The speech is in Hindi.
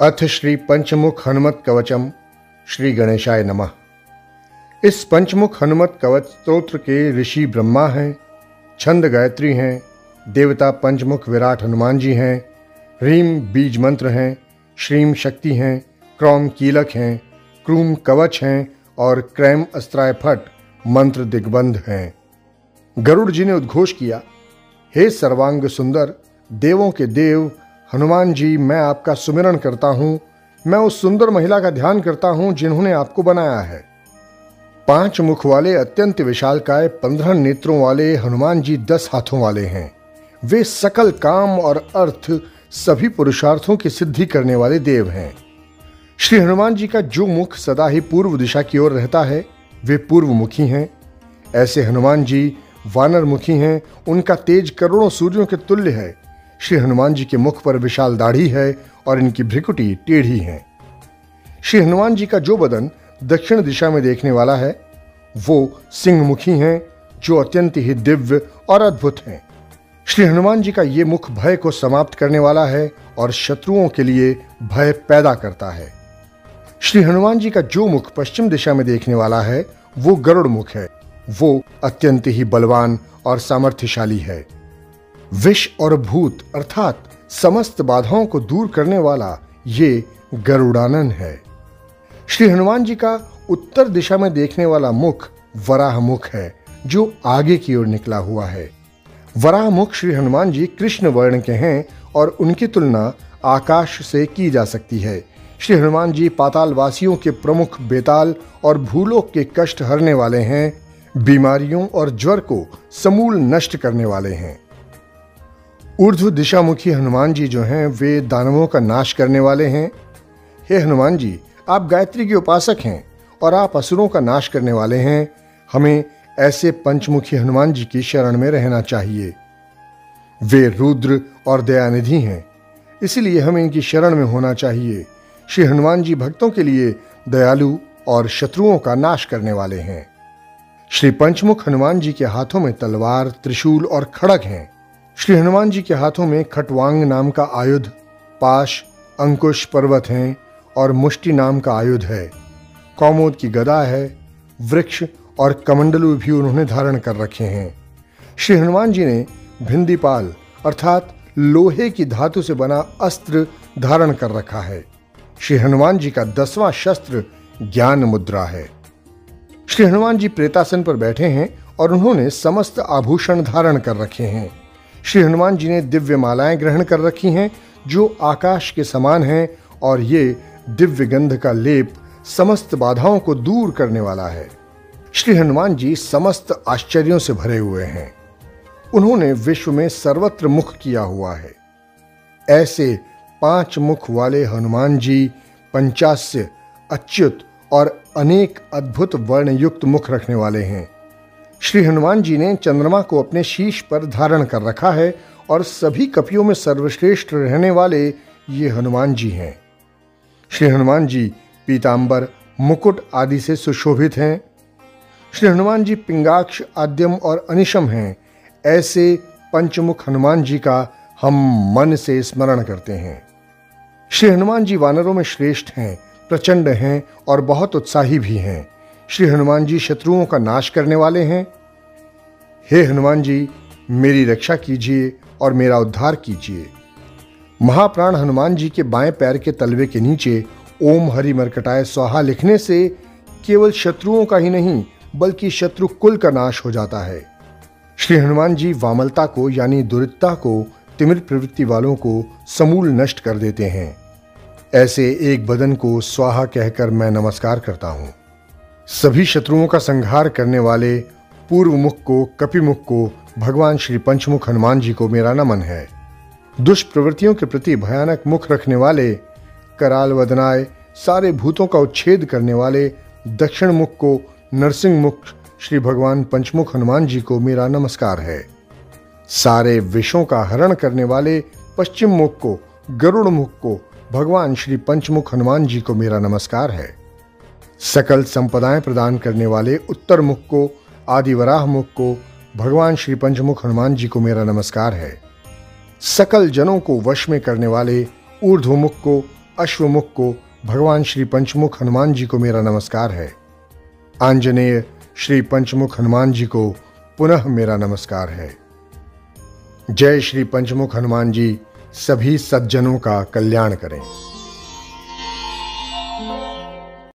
अथ श्री पंचमुख हनुमत कवचम श्री गणेशाय नमः। इस पंचमुख हनुमत कवच स्तोत्र के ऋषि ब्रह्मा हैं, छंद गायत्री हैं, देवता पंचमुख विराट हनुमान जी हैं, रीम बीज मंत्र हैं, श्रीम शक्ति हैं, क्रौम कीलक हैं, क्रूम कवच हैं और क्रैम अस्त्राय फट मंत्र दिग्बंध हैं। गरुड़ जी ने उद्घोष किया, हे सर्वांग सुंदर, देवों के देव हनुमान जी, मैं आपका सुमिरन करता हूँ। मैं उस सुंदर महिला का ध्यान करता हूँ जिन्होंने आपको बनाया है। पाँच मुख वाले अत्यंत विशालकाय पंद्रह नेत्रों वाले हनुमान जी दस हाथों वाले हैं। वे सकल काम और अर्थ सभी पुरुषार्थों की सिद्धि करने वाले देव हैं। श्री हनुमान जी का जो मुख सदा ही पूर्व दिशा की ओर रहता है, वे पूर्व मुखी हैं। ऐसे हनुमान जी वानर मुखी हैं। उनका तेज करोड़ों सूर्यों के तुल्य है। श्री हनुमान जी के मुख पर विशाल दाढ़ी है और इनकी भ्रिकुटी टेढ़ी है। श्री हनुमान जी का जो बदन दक्षिण दिशा में देखने वाला है, वो सिंह मुखी हैं, जो अत्यंत ही दिव्य और अद्भुत हैं। श्री हनुमान जी का ये मुख भय को समाप्त करने वाला है और शत्रुओं के लिए भय पैदा करता है। श्री हनुमान जी का जो मुख पश्चिम दिशा में देखने वाला है, वो गरुड़ मुख है। वो अत्यंत ही बलवान और सामर्थ्यशाली है। विष और भूत, अर्थात समस्त बाधाओं को दूर करने वाला ये गरुड़ानन है। श्री हनुमान जी का उत्तर दिशा में देखने वाला मुख वराह मुख है, जो आगे की ओर निकला हुआ है। वराह मुख श्री हनुमान जी कृष्ण वर्ण के हैं और उनकी तुलना आकाश से की जा सकती है। श्री हनुमान जी पाताल वासियों के प्रमुख बेताल और भूलोक के कष्ट हरने वाले हैं, बीमारियों और ज्वर को समूल नष्ट करने वाले हैं। ऊर्ध्व दिशामुखी हनुमान जी जो हैं, वे दानवों का नाश करने वाले हैं। हे हनुमान जी आप गायत्री के उपासक हैं और आप असुरों का नाश करने वाले हैं। हमें ऐसे पंचमुखी हनुमान जी की शरण में रहना चाहिए। वे रुद्र और दयानिधि हैं, इसलिए हमें इनकी शरण में होना चाहिए। श्री हनुमान जी भक्तों के लिए दयालु और शत्रुओं का नाश करने वाले हैं। श्री पंचमुख हनुमान जी के हाथों में तलवार, त्रिशूल और खड़ग हैं। श्री हनुमान जी के हाथों में खटवांग नाम का आयुध, पाश, अंकुश पर्वत हैं और मुष्टि नाम का आयुध है। कौमोद की गदा है, वृक्ष और कमंडलू भी उन्होंने धारण कर रखे हैं। श्री हनुमान जी ने भिंदीपाल अर्थात लोहे की धातु से बना अस्त्र धारण कर रखा है। श्री हनुमान जी का दसवां शस्त्र ज्ञान मुद्रा है। श्री हनुमान जी प्रेतासन पर बैठे हैं और उन्होंने समस्त आभूषण धारण कर रखे हैं। श्री हनुमान जी ने दिव्य मालाएँ ग्रहण कर रखी हैं, जो आकाश के समान हैं, और ये दिव्य गंध का लेप समस्त बाधाओं को दूर करने वाला है। श्री हनुमान जी समस्त आश्चर्यों से भरे हुए हैं। उन्होंने विश्व में सर्वत्र मुख किया हुआ है। ऐसे पाँच मुख वाले हनुमान जी पंचास्य अच्युत और अनेक अद्भुत वर्णयुक्त मुख रखने वाले हैं। श्री हनुमान जी ने चंद्रमा को अपने शीश पर धारण कर रखा है और सभी कपियों में सर्वश्रेष्ठ रहने वाले ये हनुमान जी हैं। श्री हनुमान जी पीताम्बर मुकुट आदि से सुशोभित हैं। श्री हनुमान जी पिंगाक्ष, आद्यम और अनिशम हैं। ऐसे पंचमुख हनुमान जी का हम मन से स्मरण करते हैं। श्री हनुमान जी वानरों में श्रेष्ठ हैं, प्रचंड हैं और बहुत उत्साही भी हैं। श्री हनुमान जी शत्रुओं का नाश करने वाले हैं। हे हनुमान जी, मेरी रक्षा कीजिए और मेरा उद्धार कीजिए। महाप्राण हनुमान जी के बाएँ पैर के तलवे के नीचे ओम हरि मरकटाए स्वाहा लिखने से केवल शत्रुओं का ही नहीं, बल्कि शत्रु कुल का नाश हो जाता है। श्री हनुमान जी वामलता को, यानी दुरितता को, तिमिर प्रवृत्ति वालों को समूल नष्ट कर देते हैं। ऐसे एक बदन को स्वाहा कहकर मैं नमस्कार करता हूँ। सभी शत्रुओं का संहार करने वाले पूर्व मुख को, कपिमुख को, भगवान श्री पंचमुख हनुमान जी को मेरा नमन है। दुष्प्रवृत्तियों के प्रति भयानक मुख रखने वाले, कराल वदनाय, सारे भूतों का उच्छेद करने वाले दक्षिण मुख को, नरसिंह मुख, श्री भगवान पंचमुख हनुमान जी को मेरा नमस्कार है। सारे विषों का हरण करने वाले पश्चिम मुख को, गरुड़ मुख को, भगवान श्री पंचमुख हनुमान जी को मेरा नमस्कार है। सकल संपदाएँ प्रदान करने वाले उत्तर मुख को, आदिवराह मुख को, भगवान श्री पंचमुख हनुमान जी को मेरा नमस्कार है। सकल जनों को वश में करने वाले ऊर्ध्वमुख को अश्वमुख को, भगवान श्री पंचमुख हनुमान जी को मेरा नमस्कार है। आंजनेय श्री पंचमुख हनुमान जी को पुनः मेरा नमस्कार है। जय श्री पंचमुख हनुमान जी, सभी सज्जनों का कल्याण करें।